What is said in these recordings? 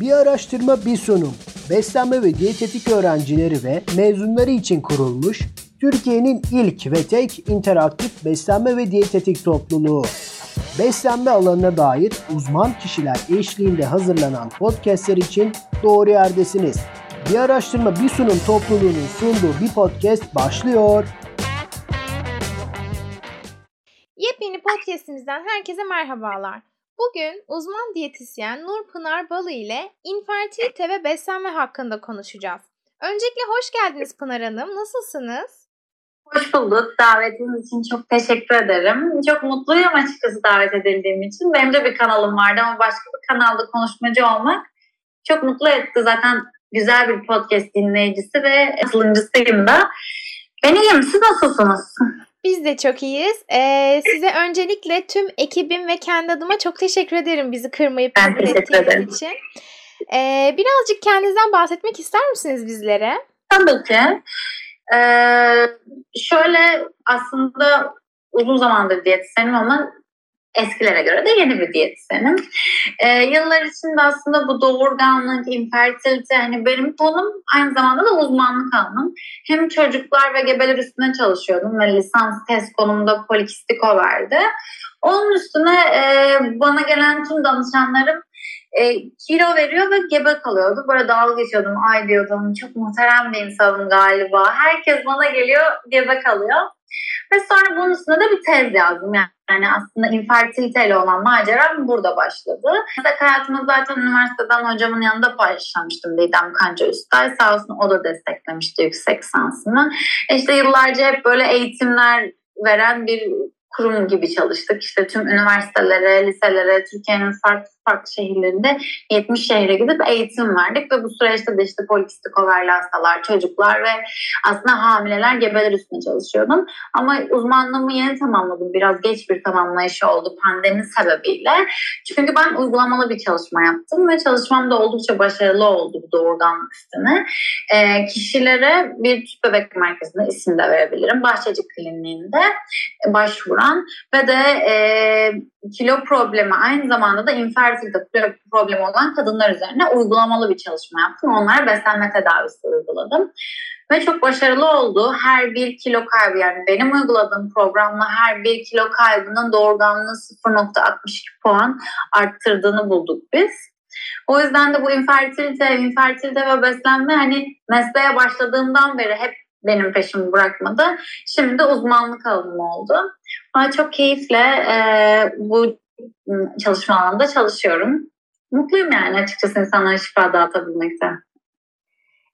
Bir araştırma bir sunum. Beslenme ve diyetetik öğrencileri ve mezunları için kurulmuş Türkiye'nin ilk ve tek interaktif beslenme ve diyetetik topluluğu. Beslenme alanına dair uzman kişiler eşliğinde hazırlanan podcastler için doğru yerdesiniz. Bir araştırma bir sunum topluluğunun sunduğu bir podcast başlıyor. Yepyeni podcastimizden herkese merhabalar. Bugün uzman diyetisyen Nur Pınar Balı ile infertilite ve beslenme hakkında konuşacağız. Öncelikle hoş geldiniz Pınar Hanım. Nasılsınız? Hoş bulduk. Davetiniz için çok teşekkür ederim. Çok mutluyum açıkçası davet edildiğim için. Benim de bir kanalım vardı ama başka bir kanalda konuşmacı olmak çok mutlu etti. Zaten güzel bir podcast dinleyicisi ve katılımcısıyım da. Ben iyiyim. Siz nasılsınız? Biz de çok iyiyiz. Ee, size öncelikle tüm ekibim ve kendi adıma çok teşekkür ederim bizi kırmayıp ben teşekkür ederim. için. Ee, birazcık kendinizden bahsetmek ister misiniz bizlere? Tabii ki. Ee, şöyle aslında uzun zamandır diyetisyenim ama eskilere göre de yeni bir diyetisyenim. Ee, yıllar içinde aslında bu doğurganlık, infertilite hani benim konum aynı zamanda da uzmanlık alanım. Hem çocuklar ve gebeler üstüne çalışıyordum ve lisans test konumunda polikistiko verdi. Onun üstüne e, bana gelen tüm danışanlarım e, kilo veriyor ve gebe kalıyordu. Böyle dalga geçiyordum. Ay diyordum çok muhterem bir insanım galiba. Herkes bana geliyor gebe kalıyor. Ve sonra bunun üstüne de bir tez yazdım. Yani, yani aslında infertiliteyle olan maceram burada başladı. Meslek hayatımı zaten üniversiteden hocamın yanında paylaşmıştım Didem Kanca Üstay. Sağ olsun o da desteklemişti yüksek lisansını. İşte yıllarca hep böyle eğitimler veren bir kurum gibi çalıştık. İşte tüm üniversitelere, liselere, Türkiye'nin farklı farklı şehirlerinde 70 şehre gidip eğitim verdik ve bu süreçte de işte polikistik overli hastalar, çocuklar ve aslında hamileler, gebeler üstüne çalışıyordum. Ama uzmanlığımı yeni tamamladım. Biraz geç bir tamamlayışı oldu pandemi sebebiyle. Çünkü ben uygulamalı bir çalışma yaptım ve çalışmam da oldukça başarılı oldu bu doğrudan üstüne. E, kişilere bir tüp bebek merkezinde isim de verebilirim. Bahçeci Kliniğinde başvuran ve de e, kilo problemi aynı zamanda da infertilite problemi olan kadınlar üzerine uygulamalı bir çalışma yaptım. Onlara beslenme tedavisi uyguladım. Ve çok başarılı oldu. Her bir kilo kaybı yani benim uyguladığım programla her bir kilo kaybının doğurganlığı 0.62 puan arttırdığını bulduk biz. O yüzden de bu infertilite, infertilite ve beslenme hani mesleğe başladığımdan beri hep benim peşimi bırakmadı. Şimdi de uzmanlık alanım oldu. Ama çok keyifle e, bu çalışma alanında çalışıyorum. Mutluyum yani açıkçası insanlara şifa dağıtabilmekte.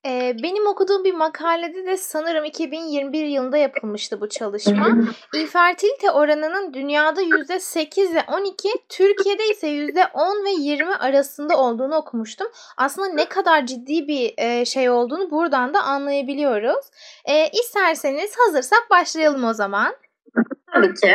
Ee, benim okuduğum bir makalede de sanırım 2021 yılında yapılmıştı bu çalışma. İnfertilite oranının dünyada %8 ve 12, Türkiye'de ise %10 ve 20 arasında olduğunu okumuştum. Aslında ne kadar ciddi bir e, şey olduğunu buradan da anlayabiliyoruz. E, isterseniz hazırsak başlayalım o zaman. Tabii ki.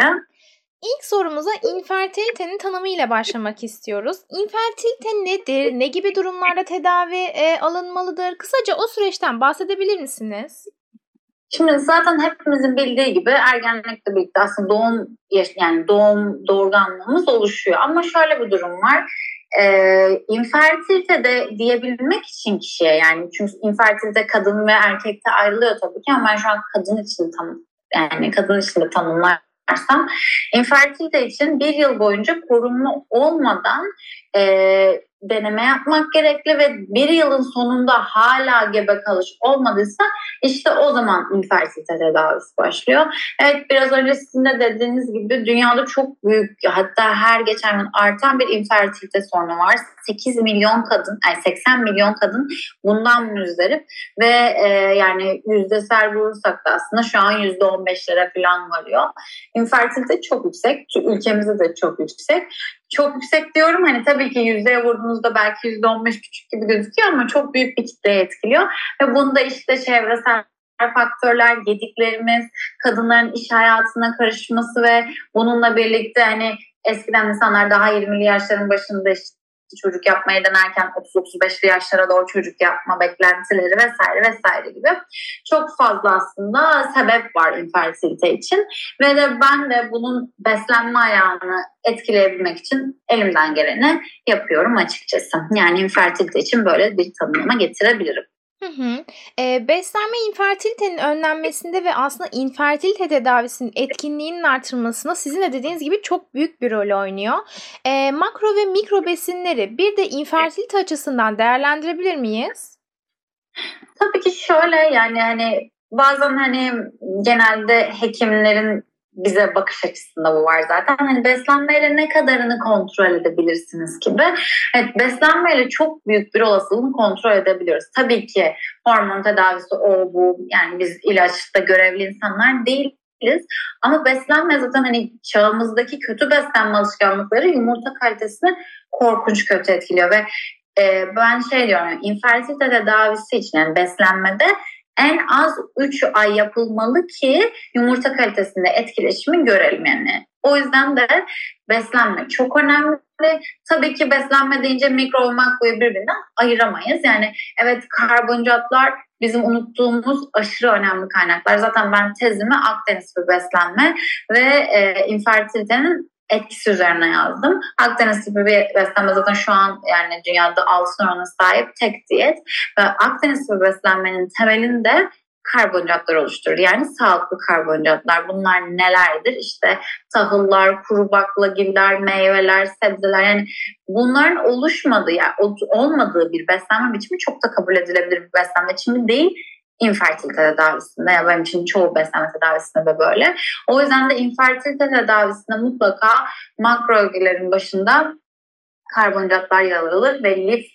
İlk sorumuza infertilitenin tanımıyla başlamak istiyoruz. İnfertilite nedir? Ne gibi durumlarda tedavi e, alınmalıdır? Kısaca o süreçten bahsedebilir misiniz? Şimdi zaten hepimizin bildiği gibi ergenlikle birlikte aslında doğum yani doğum doğurganlığımız oluşuyor. Ama şöyle bir durum var. Ee, infertilite de diyebilmek için kişiye yani çünkü infertilite kadın ve erkekte ayrılıyor tabii ki ama ben şu an kadın için tam yani kadın için de tanımlar bakarsam infertilite için bir yıl boyunca korunma olmadan e, deneme yapmak gerekli ve bir yılın sonunda hala gebe kalış olmadıysa işte o zaman infertilite tedavisi başlıyor. Evet biraz önce sizin de dediğiniz gibi dünyada çok büyük hatta her geçen gün artan bir infertilite sorunu var. 8 milyon kadın, yani 80 milyon kadın bundan müzdarip ve e, yani yüzdesel vurursak da aslında şu an %15'lere falan varıyor. İnfertilite çok yüksek. Ülkemizde de çok yüksek çok yüksek diyorum. Hani tabii ki yüzdeye vurduğunuzda belki yüzde on beş küçük gibi gözüküyor ama çok büyük bir kitleye etkiliyor. Ve bunda işte çevresel faktörler, yediklerimiz, kadınların iş hayatına karışması ve bununla birlikte hani eskiden insanlar daha 20'li yaşların başında işte çocuk yapmayı denerken 30-35'li yaşlara doğru çocuk yapma beklentileri vesaire vesaire gibi çok fazla aslında sebep var infertilite için ve de ben de bunun beslenme ayağını etkileyebilmek için elimden geleni yapıyorum açıkçası. Yani infertilite için böyle bir tanımlama getirebilirim. Hı hı. E, beslenme infertilitenin önlenmesinde ve aslında infertilite tedavisinin etkinliğinin artırılmasında sizin de dediğiniz gibi çok büyük bir rol oynuyor. E, makro ve mikro besinleri bir de infertilite açısından değerlendirebilir miyiz? Tabii ki şöyle yani hani bazen hani genelde hekimlerin bize bakış açısında bu var zaten. Hani beslenmeyle ne kadarını kontrol edebilirsiniz gibi. Evet beslenmeyle çok büyük bir olasılığını kontrol edebiliyoruz. Tabii ki hormon tedavisi o bu yani biz ilaçta görevli insanlar değiliz. Ama beslenme zaten hani çağımızdaki kötü beslenme alışkanlıkları yumurta kalitesini korkunç kötü etkiliyor ve e, ben şey diyorum infertilite tedavisi için yani beslenmede en az 3 ay yapılmalı ki yumurta kalitesinde etkileşimi görelim yani. O yüzden de beslenme çok önemli. Tabii ki beslenme deyince mikro ve makroyu birbirinden ayıramayız. Yani evet karbonhidratlar bizim unuttuğumuz aşırı önemli kaynaklar. Zaten ben tezimi Akdeniz bir beslenme ve e, infertilitenin etkisi üzerine yazdım. Akdeniz tipi bir beslenme zaten şu an yani dünyada altın oranına sahip tek diyet. Ve Akdeniz tipi beslenmenin temelinde karbonhidratlar oluşturur. Yani sağlıklı karbonhidratlar. Bunlar nelerdir? İşte tahıllar, kuru baklagiller, meyveler, sebzeler. Yani bunların oluşmadığı, yani olmadığı bir beslenme biçimi çok da kabul edilebilir bir beslenme biçimi değil infertilite tedavisinde ya benim için çoğu beslenme tedavisinde de böyle. O yüzden de infertilite tedavisinde mutlaka makro ögelerin başında karbonhidratlar yer alır ve lif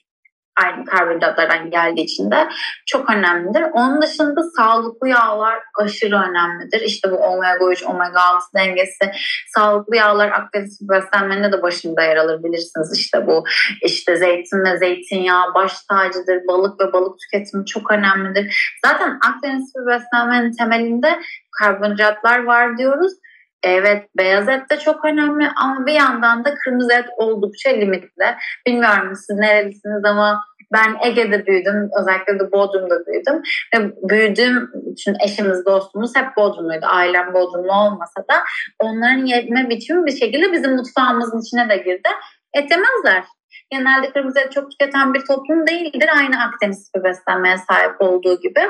aynı karbonhidratlardan geldiği için de çok önemlidir. Onun dışında sağlıklı yağlar aşırı önemlidir. İşte bu omega 3, omega 6 dengesi. Sağlıklı yağlar Akdeniz beslenmenin de başında yer alır bilirsiniz. İşte bu işte zeytin ve zeytinyağı baş tacıdır. Balık ve balık tüketimi çok önemlidir. Zaten Akdeniz beslenmenin temelinde karbonhidratlar var diyoruz. Evet beyaz et de çok önemli ama bir yandan da kırmızı et oldukça limitli. Bilmiyorum siz nerelisiniz ama ben Ege'de büyüdüm. Özellikle de Bodrum'da büyüdüm. Ve büyüdüğüm için eşimiz, dostumuz hep Bodrumluydu. Ailem Bodrumlu olmasa da onların yeme biçimi bir şekilde bizim mutfağımızın içine de girdi. Et yemezler. Genelde kırmızı et çok tüketen bir toplum değildir. Aynı Akdeniz bir beslenmeye sahip olduğu gibi.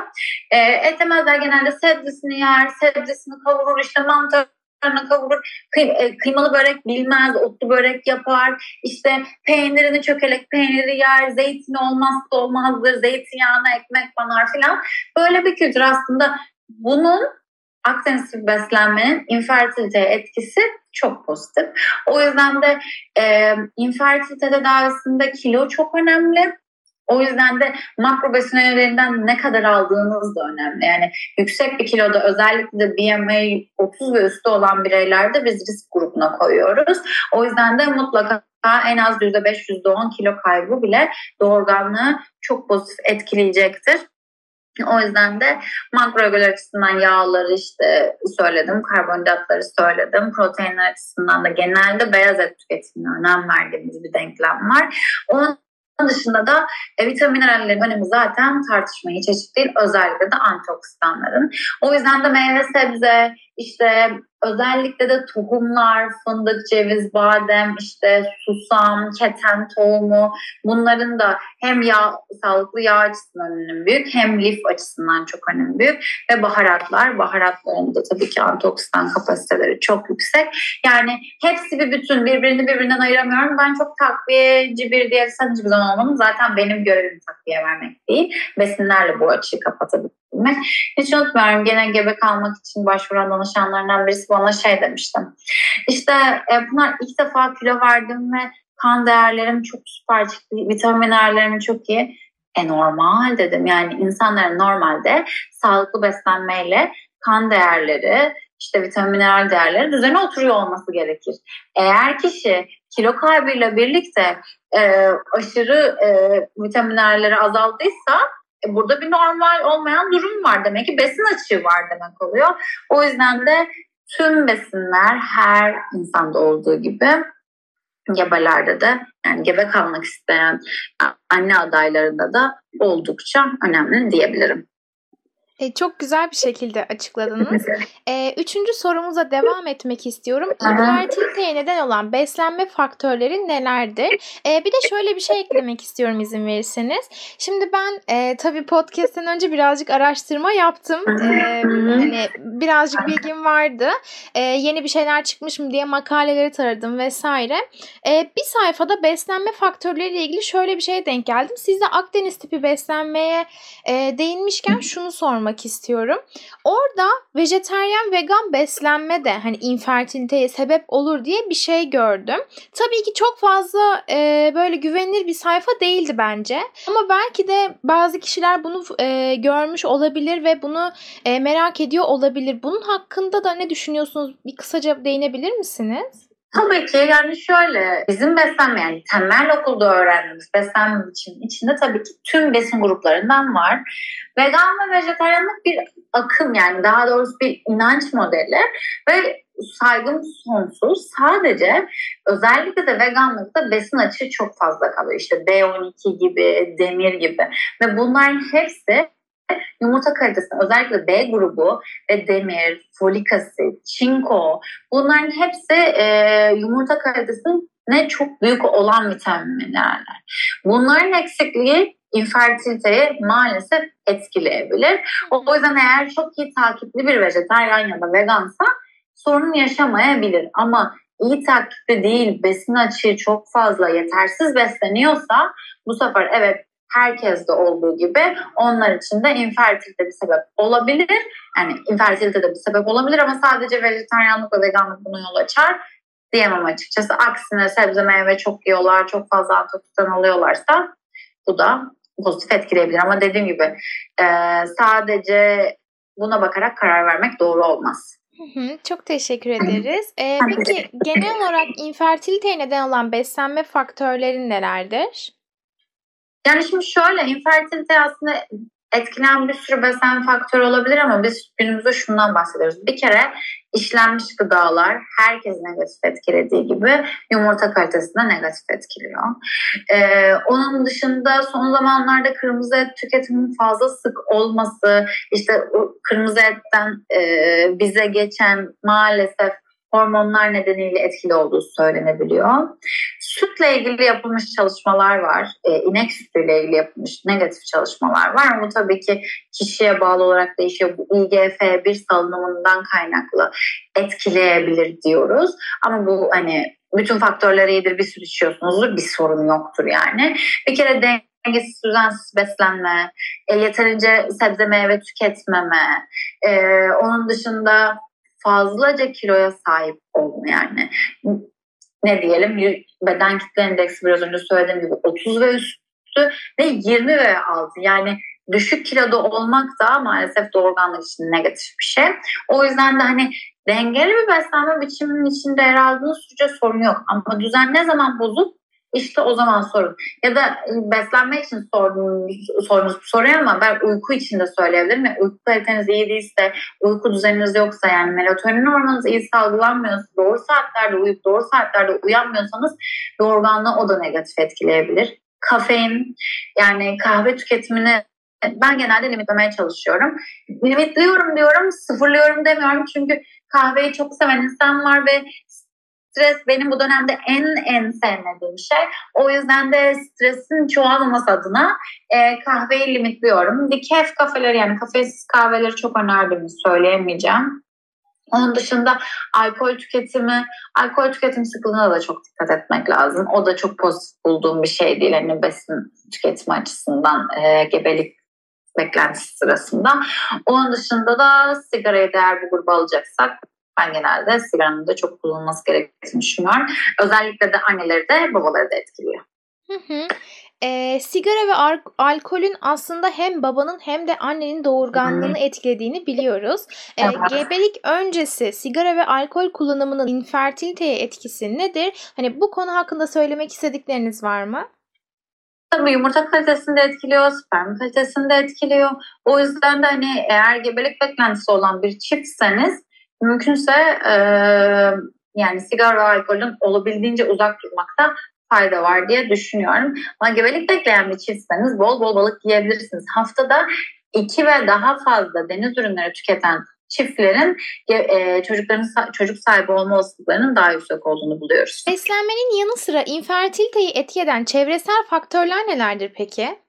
E, et yemezler genelde sebzesini yer, sebzesini kavurur, işte mantar karnına kavurur. Kıy, e, kıymalı börek bilmez, otlu börek yapar. İşte peynirini çökelek peyniri yer. Zeytin olmazsa olmazdır. Zeytinyağına ekmek banar filan. Böyle bir kültür aslında bunun Akdeniz beslenmenin infertiliteye etkisi çok pozitif. O yüzden de e, infertilite tedavisinde kilo çok önemli. O yüzden de makro besin öğelerinden ne kadar aldığınız da önemli. Yani yüksek bir kiloda özellikle de BMI 30 ve üstü olan bireylerde biz risk grubuna koyuyoruz. O yüzden de mutlaka en az %5, %10 kilo kaybı bile doğurganlığı çok pozitif etkileyecektir. O yüzden de makro ögeler açısından yağları işte söyledim, karbonhidratları söyledim. Proteinler açısından da genelde beyaz et tüketimine önem verdiğimiz bir denklem var. Onun dışında da e, vitamin minerallerin önemi zaten tartışmaya hiç açık değil. Özellikle de antioksidanların. O yüzden de meyve sebze, işte özellikle de tohumlar, fındık, ceviz, badem, işte susam, keten tohumu bunların da hem yağ, sağlıklı yağ açısından önemli büyük hem lif açısından çok önemli büyük ve baharatlar, baharatların da tabii ki antioksidan kapasiteleri çok yüksek. Yani hepsi bir bütün birbirini birbirinden ayıramıyorum. Ben çok takviyeci bir diyetisyen hiçbir zaman olmadım. Zaten benim görevim takviye vermek değil. Besinlerle bu açıyı kapatabilmek. Hiç unutmuyorum gene gebe kalmak için başvuran danışanlarından birisi bana şey demiştim. İşte e, bunlar ilk defa kilo verdim ve kan değerlerim çok süper çıktı. Vitamin değerlerim çok iyi. E normal dedim. Yani insanların normalde sağlıklı beslenmeyle kan değerleri, işte vitamin mineral değerleri düzene oturuyor olması gerekir. Eğer kişi kilo kaybıyla birlikte e, aşırı e, vitamin değerleri azaldıysa e, burada bir normal olmayan durum var demek ki besin açığı var demek oluyor. O yüzden de tüm besinler her insanda olduğu gibi gebelerde de yani gebe kalmak isteyen anne adaylarında da oldukça önemli diyebilirim. E, çok güzel bir şekilde açıkladınız. E, üçüncü sorumuza devam etmek istiyorum. İnfertiliteye neden olan beslenme faktörleri nelerdir? E, bir de şöyle bir şey eklemek istiyorum izin verirseniz. Şimdi ben e, tabii podcast'ten önce birazcık araştırma yaptım. E, hani birazcık bilgim vardı. E, yeni bir şeyler çıkmış mı diye makaleleri taradım vesaire. E, bir sayfada beslenme faktörleriyle ilgili şöyle bir şeye denk geldim. Siz de Akdeniz tipi beslenmeye e, değinmişken şunu sormak sormak istiyorum. Orada vejeteryan vegan beslenme de hani infertiliteye sebep olur diye bir şey gördüm. Tabii ki çok fazla e, böyle güvenilir bir sayfa değildi bence. Ama belki de bazı kişiler bunu e, görmüş olabilir ve bunu e, merak ediyor olabilir. Bunun hakkında da ne düşünüyorsunuz? Bir kısaca değinebilir misiniz? Tabii ki yani şöyle bizim beslenme yani temel okulda öğrendiğimiz beslenme için içinde tabii ki tüm besin gruplarından var. Vegan ve vejetaryenlik bir akım yani daha doğrusu bir inanç modeli ve saygım sonsuz. Sadece özellikle de veganlıkta besin açığı çok fazla kalıyor. İşte B12 gibi, demir gibi ve bunların hepsi yumurta kalitesinde özellikle B grubu ve demir, folik asit, çinko bunların hepsi e, yumurta kalitesine çok büyük olan vitaminlerler. Bunların eksikliği infertiliteyi maalesef etkileyebilir. O yüzden eğer çok iyi takipli bir vejetaryen ya da vegansa sorun yaşamayabilir. Ama iyi takipli değil, besin açığı çok fazla yetersiz besleniyorsa bu sefer evet herkeste olduğu gibi onlar için de infertilite bir sebep olabilir. Yani infertilite de bir sebep olabilir ama sadece vejetaryenlik ve veganlık bunu yol açar diyemem açıkçası. Aksine sebze meyve çok yiyorlar, çok fazla antioksidan alıyorlarsa bu da pozitif etkileyebilir. Ama dediğim gibi e, sadece buna bakarak karar vermek doğru olmaz. çok teşekkür ederiz. Ee, peki genel olarak infertiliteye neden olan beslenme faktörleri nelerdir? Yani şimdi şöyle infertilite aslında etkilen bir sürü besen faktörü olabilir ama biz günümüzde şundan bahsediyoruz. Bir kere işlenmiş gıdalar herkes negatif etkilediği gibi yumurta kalitesinde negatif etkiliyor. Ee, onun dışında son zamanlarda kırmızı et tüketiminin fazla sık olması, işte kırmızı etten e, bize geçen maalesef hormonlar nedeniyle etkili olduğu söylenebiliyor. Sütle ilgili yapılmış çalışmalar var. E, inek sütüyle ilgili yapılmış negatif çalışmalar var. Ama tabii ki kişiye bağlı olarak değişiyor. Bu IGF-1 salınımından kaynaklı etkileyebilir diyoruz. Ama bu hani bütün faktörler iyidir bir süt içiyorsunuzdur bir sorun yoktur yani. Bir kere dengesiz düzensiz beslenme, e, yeterince sebze meyve tüketmeme, e, onun dışında fazlaca kiloya sahip olma yani. Ne diyelim beden kitle endeksi biraz önce söylediğim gibi 30 ve üstü ve 20 ve altı yani düşük kiloda olmak da maalesef doğurganlık için negatif bir şey. O yüzden de hani dengeli bir beslenme biçiminin içinde yer aldığınız sürece sorun yok. Ama düzen ne zaman bozuk işte o zaman sorun. Ya da ıı, beslenme için sorduğunuz, sorduğunuz bir soruyu ama ben uyku için de söyleyebilirim. Yani uyku kaliteniz iyi değilse, uyku düzeniniz yoksa yani melatonin hormonunuz iyi salgılanmıyorsa, doğru saatlerde uyup doğru saatlerde uyanmıyorsanız yorganlığı o da negatif etkileyebilir. Kafein yani kahve tüketimini ben genelde limitlemeye çalışıyorum. Limitliyorum diyorum, sıfırlıyorum demiyorum çünkü kahveyi çok seven insan var ve Stres benim bu dönemde en en sevmediğim şey. O yüzden de stresin çoğalmaması adına e, kahveyi limitliyorum. Decaf kafeleri yani kafesiz kahveleri çok önerdiğimi söyleyemeyeceğim. Onun dışında alkol tüketimi, alkol tüketim sıklığına da çok dikkat etmek lazım. O da çok pozitif bulduğum bir şey değil. Hani besin tüketimi açısından e, gebelik beklentisi sırasında. Onun dışında da sigarayı değer bu gruba alacaksak ben genelde sigaranın da çok kullanılması gerektiğini düşünüyorum. Özellikle de anneleri de babaları da etkiliyor. Hı hı. E, sigara ve ar- alkolün aslında hem babanın hem de annenin doğurganlığını hı etkilediğini biliyoruz. E. Gebelik öncesi sigara ve alkol kullanımının infertiliteye etkisi nedir? Hani bu konu hakkında söylemek istedikleriniz var mı? Tabii yumurta kalitesini de etkiliyor, sperm kalitesini de etkiliyor. O yüzden de hani eğer gebelik beklentisi olan bir çiftseniz mümkünse e, yani sigara ve alkolün olabildiğince uzak durmakta fayda var diye düşünüyorum. Ama gebelik bekleyen bir çiftseniz bol bol balık yiyebilirsiniz. Haftada iki ve daha fazla deniz ürünleri tüketen çiftlerin e, çocukların çocuk sahibi olma olasılıklarının daha yüksek olduğunu buluyoruz. Beslenmenin yanı sıra infertiliteyi etki eden çevresel faktörler nelerdir peki?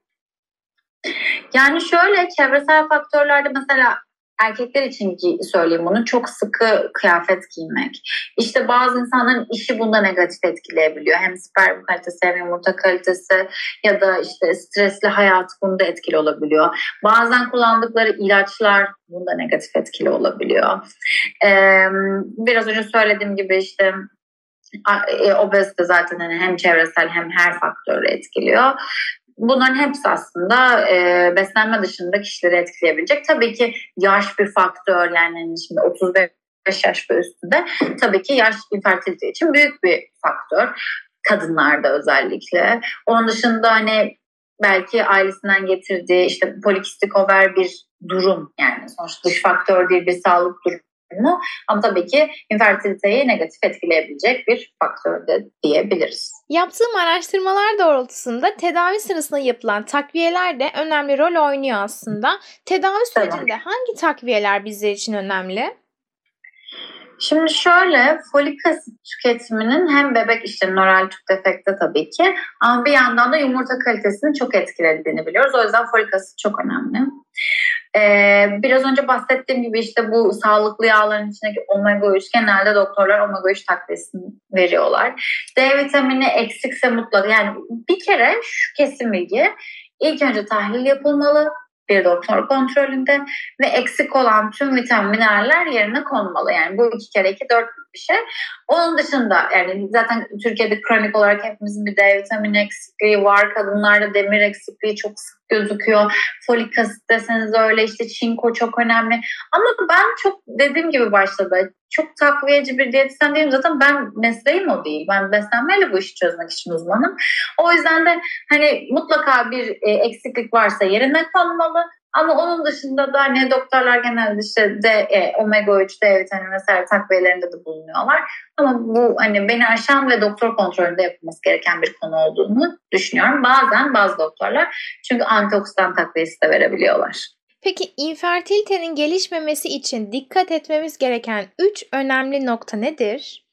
Yani şöyle çevresel faktörlerde mesela erkekler için söyleyeyim bunu çok sıkı kıyafet giymek. İşte bazı insanların işi bunda negatif etkileyebiliyor. Hem sperm kalitesi hem yumurta kalitesi ya da işte stresli hayat bunda etkili olabiliyor. Bazen kullandıkları ilaçlar bunda negatif etkili olabiliyor. Ee, biraz önce söylediğim gibi işte e, obezite zaten hani hem çevresel hem her faktörü etkiliyor. Bunların hepsi aslında e, beslenme dışında kişileri etkileyebilecek. Tabii ki yaş bir faktör yani hani şimdi 35 yaş ve üstünde tabii ki yaş infertilite için büyük bir faktör. Kadınlarda özellikle. Onun dışında hani belki ailesinden getirdiği işte polikistik over bir durum yani sonuçta dış faktör değil bir sağlık durumu ama tabii ki infertiliteyi negatif etkileyebilecek bir faktör de diyebiliriz. Yaptığım araştırmalar doğrultusunda tedavi sırasında yapılan takviyeler de önemli rol oynuyor aslında. Tedavi sürecinde tamam. hangi takviyeler bizler için önemli? Şimdi şöyle folik asit tüketiminin hem bebek işte nöral tüp defekte tabii ki ama bir yandan da yumurta kalitesini çok etkilediğini biliyoruz. O yüzden folik asit çok önemli. Ee, biraz önce bahsettiğim gibi işte bu sağlıklı yağların içindeki omega 3 genelde doktorlar omega 3 takviyesini veriyorlar. D vitamini eksikse mutlaka yani bir kere şu kesin bilgi ilk önce tahlil yapılmalı bir doktor kontrolünde ve eksik olan tüm vitamin yerine konmalı. Yani bu iki kere iki dört bir şey. Onun dışında yani zaten Türkiye'de kronik olarak hepimizin bir D vitamini eksikliği var. Kadınlarda demir eksikliği çok sık gözüküyor. Folik asit deseniz öyle işte çinko çok önemli. Ama ben çok dediğim gibi başladı. Çok takviyeci bir diyetisyen değilim. Zaten ben mesleğim o değil. Ben beslenmeyle bu işi çözmek için uzmanım. O yüzden de hani mutlaka bir e, eksiklik varsa yerine konmalı. Ama onun dışında da hani doktorlar genelde işte D, e, omega 3, D vitamini vesaire takviyelerinde de bulunuyorlar. Ama bu hani beni aşan ve doktor kontrolünde yapılması gereken bir konu olduğunu düşünüyorum. Bazen bazı doktorlar çünkü antioksidan takviyesi de verebiliyorlar. Peki infertilitenin gelişmemesi için dikkat etmemiz gereken 3 önemli nokta nedir?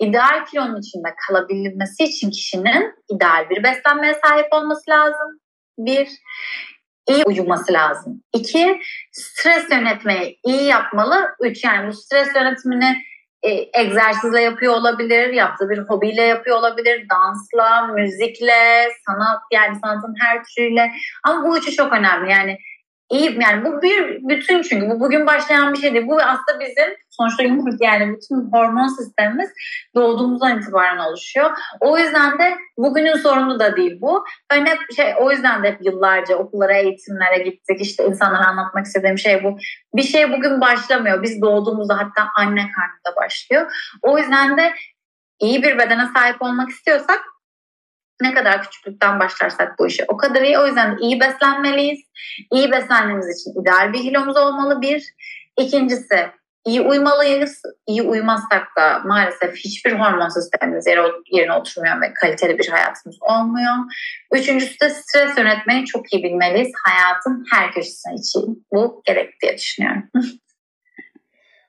İdeal kilonun içinde kalabilmesi için kişinin ideal bir beslenmeye sahip olması lazım. Bir, iyi uyuması lazım. İki, stres yönetmeyi iyi yapmalı. Üç, yani bu stres yönetimini e, egzersizle yapıyor olabilir, yaptığı bir hobiyle yapıyor olabilir, dansla, müzikle, sanat yani sanatın her türüyle. Ama bu üçü çok önemli. Yani iyi yani bu bir bütün çünkü bu bugün başlayan bir şey değil. Bu aslında bizim sonuçta yumurta yani bütün hormon sistemimiz doğduğumuzdan itibaren oluşuyor. O yüzden de bugünün sorunu da değil bu. Ben hep şey o yüzden de hep yıllarca okullara, eğitimlere gittik. İşte insanlara anlatmak istediğim şey bu. Bir şey bugün başlamıyor. Biz doğduğumuzda hatta anne karnında başlıyor. O yüzden de iyi bir bedene sahip olmak istiyorsak ne kadar küçüklükten başlarsak bu işe o kadar iyi. O yüzden iyi beslenmeliyiz. İyi beslenmemiz için ideal bir kilomuz olmalı bir. İkincisi iyi uymalıyız. İyi uymazsak da maalesef hiçbir hormon sistemimiz yerine oturmuyor ve kaliteli bir hayatımız olmuyor. Üçüncüsü de stres yönetmeyi çok iyi bilmeliyiz. Hayatın her köşesine için bu gerek diye düşünüyorum.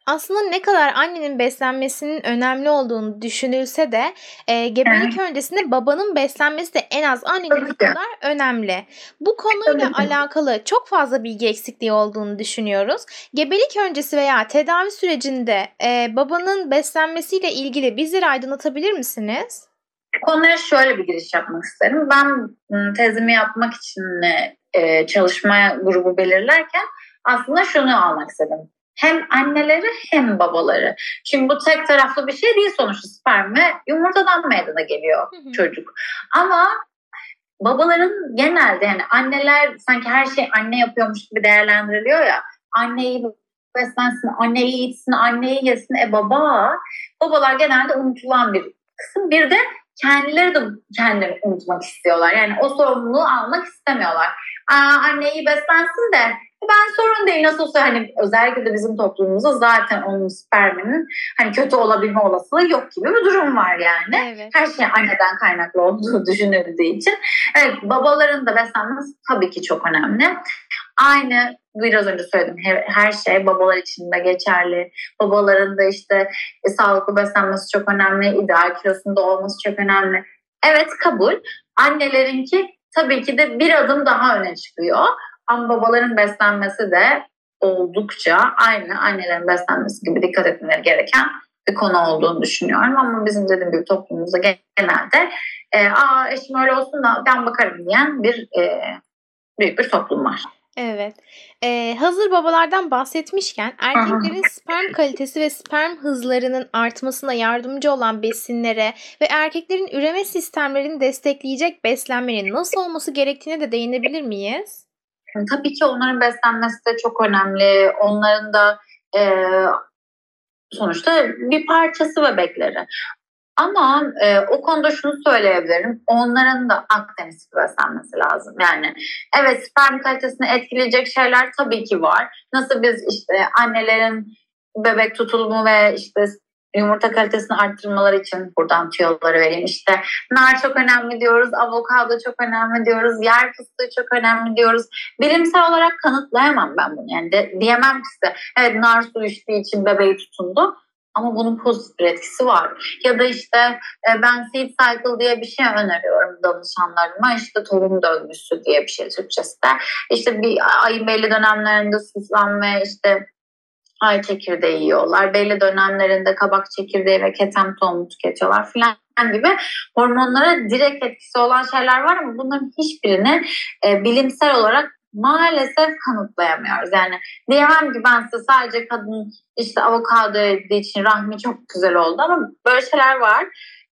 aslında ne kadar annenin beslenmesinin önemli olduğunu düşünülse de e, gebelik öncesinde babanın beslenmesi de en az annenin kadar önemli. Bu konuyla alakalı çok fazla bilgi eksikliği olduğunu düşünüyoruz. Gebelik öncesi veya tedavi sürecinde e, babanın beslenmesiyle ilgili bizleri aydınlatabilir misiniz? Konuya şöyle bir giriş yapmak isterim. Ben tezimi yapmak için e, çalışma grubu belirlerken aslında şunu almak istedim hem anneleri hem babaları. Şimdi bu tek taraflı bir şey değil sonuçta sperme yumurtadan meydana geliyor hı hı. çocuk. Ama babaların genelde yani anneler sanki her şey anne yapıyormuş gibi değerlendiriliyor ya. Anneyi beslensin, anneyi eğitsin, anneyi yesin. E baba, babalar genelde unutulan bir kısım. Bir de kendileri de kendilerini unutmak istiyorlar. Yani o sorumluluğu almak istemiyorlar. Aa, anne iyi beslensin de Ben sorun değil nasıl olsa hani özellikle de bizim toplumumuzda zaten onun sperminin hani kötü olabilme olasılığı yok gibi bir durum var yani. Evet. Her şey anneden kaynaklı olduğu düşünüldüğü için. Evet babaların da beslenmesi tabii ki çok önemli. Aynı biraz önce söyledim her, her şey babalar için de geçerli. Babaların da işte e, sağlıklı beslenmesi çok önemli, ideal kilosunda olması çok önemli. Evet kabul. Annelerinki tabii ki de bir adım daha öne çıkıyor. Ama babaların beslenmesi de oldukça aynı annelerin beslenmesi gibi dikkat etmeleri gereken bir konu olduğunu düşünüyorum. Ama bizim dediğim gibi toplumumuzda genelde e, aa eşim öyle olsun da ben bakarım diyen bir e, büyük bir toplum var. Evet. Ee, hazır babalardan bahsetmişken erkeklerin sperm kalitesi ve sperm hızlarının artmasına yardımcı olan besinlere ve erkeklerin üreme sistemlerini destekleyecek beslenmenin nasıl olması gerektiğine de değinebilir miyiz? Tabii ki onların beslenmesi de çok önemli. Onların da e, sonuçta bir parçası bebekleri. Ama e, o konuda şunu söyleyebilirim. Onların da Akdeniz beslenmesi lazım. Yani evet sperm kalitesini etkileyecek şeyler tabii ki var. Nasıl biz işte annelerin bebek tutulumu ve işte yumurta kalitesini arttırmaları için buradan tüyoları vereyim. İşte nar çok önemli diyoruz, avokado çok önemli diyoruz, yer fıstığı çok önemli diyoruz. Bilimsel olarak kanıtlayamam ben bunu. Yani de, diyemem ki size evet nar su içtiği için bebeği tutundu. Ama bunun pozitif bir etkisi var. Ya da işte e, ben seed cycle diye bir şey öneriyorum danışanlarıma. İşte tohum döngüsü diye bir şey Türkçesi de. İşte bir ayın belli dönemlerinde ve işte ay çekirdeği yiyorlar. Belli dönemlerinde kabak çekirdeği ve ketem tohumu tüketiyorlar filan gibi hormonlara direkt etkisi olan şeyler var ama bunların hiçbirini e, bilimsel olarak maalesef kanıtlayamıyoruz. Yani diyemem ki ben size sadece kadın işte avokado yediği için rahmi çok güzel oldu ama böyle şeyler var.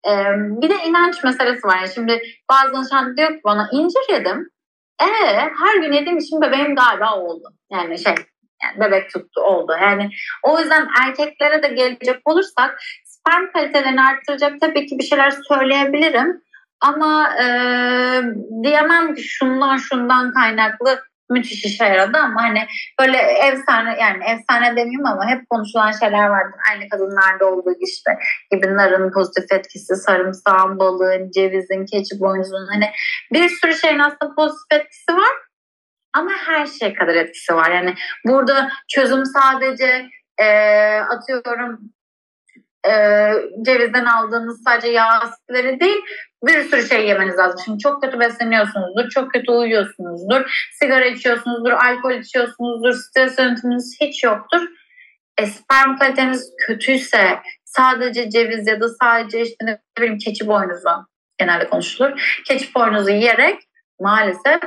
Ee, bir de inanç meselesi var. Yani şimdi bazı danışan diyor ki bana incir yedim. Ee, her gün yediğim için bebeğim galiba oldu. Yani şey yani bebek tuttu oldu. Yani o yüzden erkeklere de gelecek olursak sperm kalitelerini arttıracak tabii ki bir şeyler söyleyebilirim. Ama e, diyemem ki şundan şundan kaynaklı müthiş işe yaradı ama hani böyle efsane yani efsane demeyeyim ama hep konuşulan şeyler vardır. Aynı kadınlarda olduğu işte gibi narın pozitif etkisi, sarımsağın, balığın, cevizin, keçi boynuzunun hani bir sürü şeyin aslında pozitif etkisi var ama her şey kadar etkisi var. Yani burada çözüm sadece e, atıyorum e, cevizden aldığınız sadece yağ asitleri değil bir sürü şey yemeniz lazım. Şimdi çok kötü besleniyorsunuzdur, çok kötü uyuyorsunuzdur, sigara içiyorsunuzdur, alkol içiyorsunuzdur, stres yönetiminiz hiç yoktur. E, sperm kaliteniz kötüyse sadece ceviz ya da sadece işte ne bileyim keçi boynuzu genelde konuşulur. Keçi boynuzu yiyerek maalesef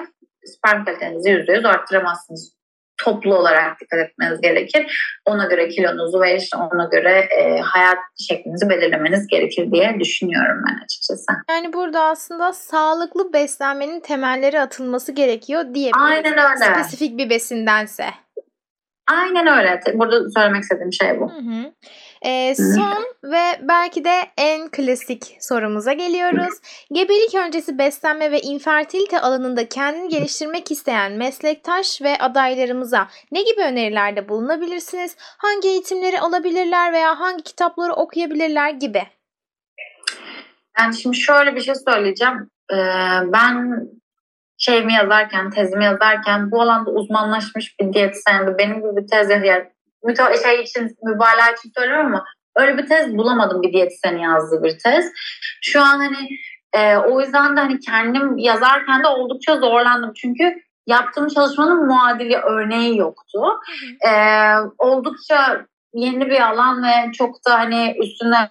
sperm kalitenizi %100 arttıramazsınız toplu olarak dikkat etmeniz gerekir. Ona göre kilonuzu ve işte ona göre e, hayat şeklinizi belirlemeniz gerekir diye düşünüyorum ben açıkçası. Yani burada aslında sağlıklı beslenmenin temelleri atılması gerekiyor diyebiliriz. Aynen öyle. Spesifik bir besindense. Aynen öyle. Burada söylemek istediğim şey bu. Hı hı. E, son ve belki de en klasik sorumuza geliyoruz. Gebelik öncesi beslenme ve infertilite alanında kendini geliştirmek isteyen meslektaş ve adaylarımıza ne gibi önerilerde bulunabilirsiniz? Hangi eğitimleri alabilirler veya hangi kitapları okuyabilirler gibi? Yani şimdi şöyle bir şey söyleyeceğim. Ee, ben şeyimi yazarken, tezimi yazarken bu alanda uzmanlaşmış bir diyetisyendi. Benim gibi bir tez müte şey için mübalağa için söylüyorum ama öyle bir tez bulamadım bir diyetisyenin yazdığı bir tez. Şu an hani e, o yüzden de hani kendim yazarken de oldukça zorlandım. Çünkü yaptığım çalışmanın muadili örneği yoktu. E, oldukça yeni bir alan ve çok da hani üstüne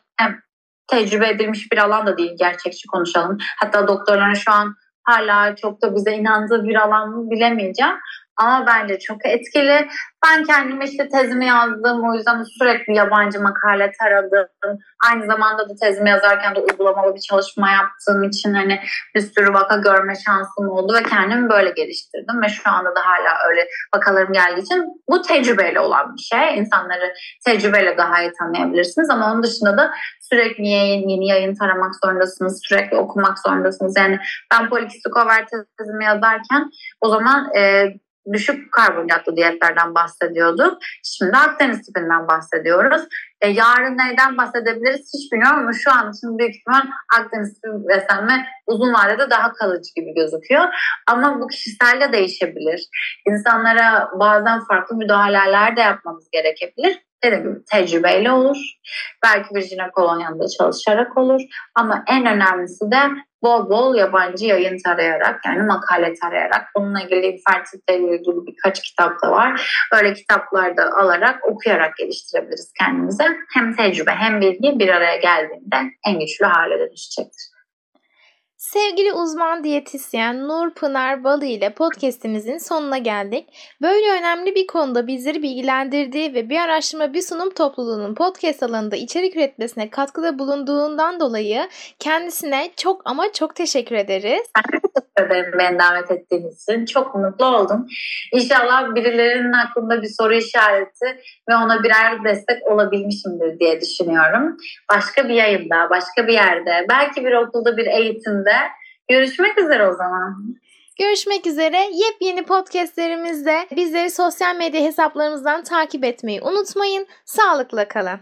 tecrübe edilmiş bir alan da değil gerçekçi konuşalım. Hatta doktorların şu an hala çok da bize inandığı bir alan mı bilemeyeceğim. Ama bence çok etkili. Ben kendim işte tezimi yazdım. O yüzden sürekli yabancı makale taradım. Aynı zamanda da tezimi yazarken de uygulamalı bir çalışma yaptığım için hani bir sürü vaka görme şansım oldu ve kendimi böyle geliştirdim ve şu anda da hala öyle vakalarım geldiği için bu tecrübeyle olan bir şey. İnsanları tecrübeyle daha iyi tanıyabilirsiniz ama onun dışında da sürekli yayın, yeni yayın taramak zorundasınız. Sürekli okumak zorundasınız. Yani ben polikistik over tezimi yazarken o zaman e, düşük karbonhidratlı diyetlerden bahsediyorduk. Şimdi Akdeniz tipinden bahsediyoruz. E, yarın neyden bahsedebiliriz hiç bilmiyorum ama şu an için büyük ihtimal Akdeniz tipi beslenme uzun vadede daha kalıcı gibi gözüküyor. Ama bu kişiselle değişebilir. İnsanlara bazen farklı müdahaleler de yapmamız gerekebilir. Dediğim gibi tecrübeyle olur. Belki bir jinekolon yanında çalışarak olur. Ama en önemlisi de bol bol yabancı yayın tarayarak yani makale tarayarak bununle ilgili infertilite ile ilgili birkaç kitap da var. Böyle kitaplar da alarak okuyarak geliştirebiliriz kendimize. Hem tecrübe hem bilgi bir araya geldiğinde en güçlü hale dönüşecektir. Sevgili uzman diyetisyen Nur Pınar Balı ile podcastimizin sonuna geldik. Böyle önemli bir konuda bizleri bilgilendirdiği ve bir araştırma bir sunum topluluğunun podcast alanında içerik üretmesine katkıda bulunduğundan dolayı kendisine çok ama çok teşekkür ederiz. Ederim beni davet ettiğiniz için. Çok mutlu oldum. İnşallah birilerinin aklında bir soru işareti ve ona birer destek olabilmişimdir diye düşünüyorum. Başka bir yayında, başka bir yerde, belki bir okulda bir eğitimde görüşmek üzere o zaman. Görüşmek üzere. Yepyeni podcastlerimizde bizleri sosyal medya hesaplarımızdan takip etmeyi unutmayın. Sağlıkla kalın.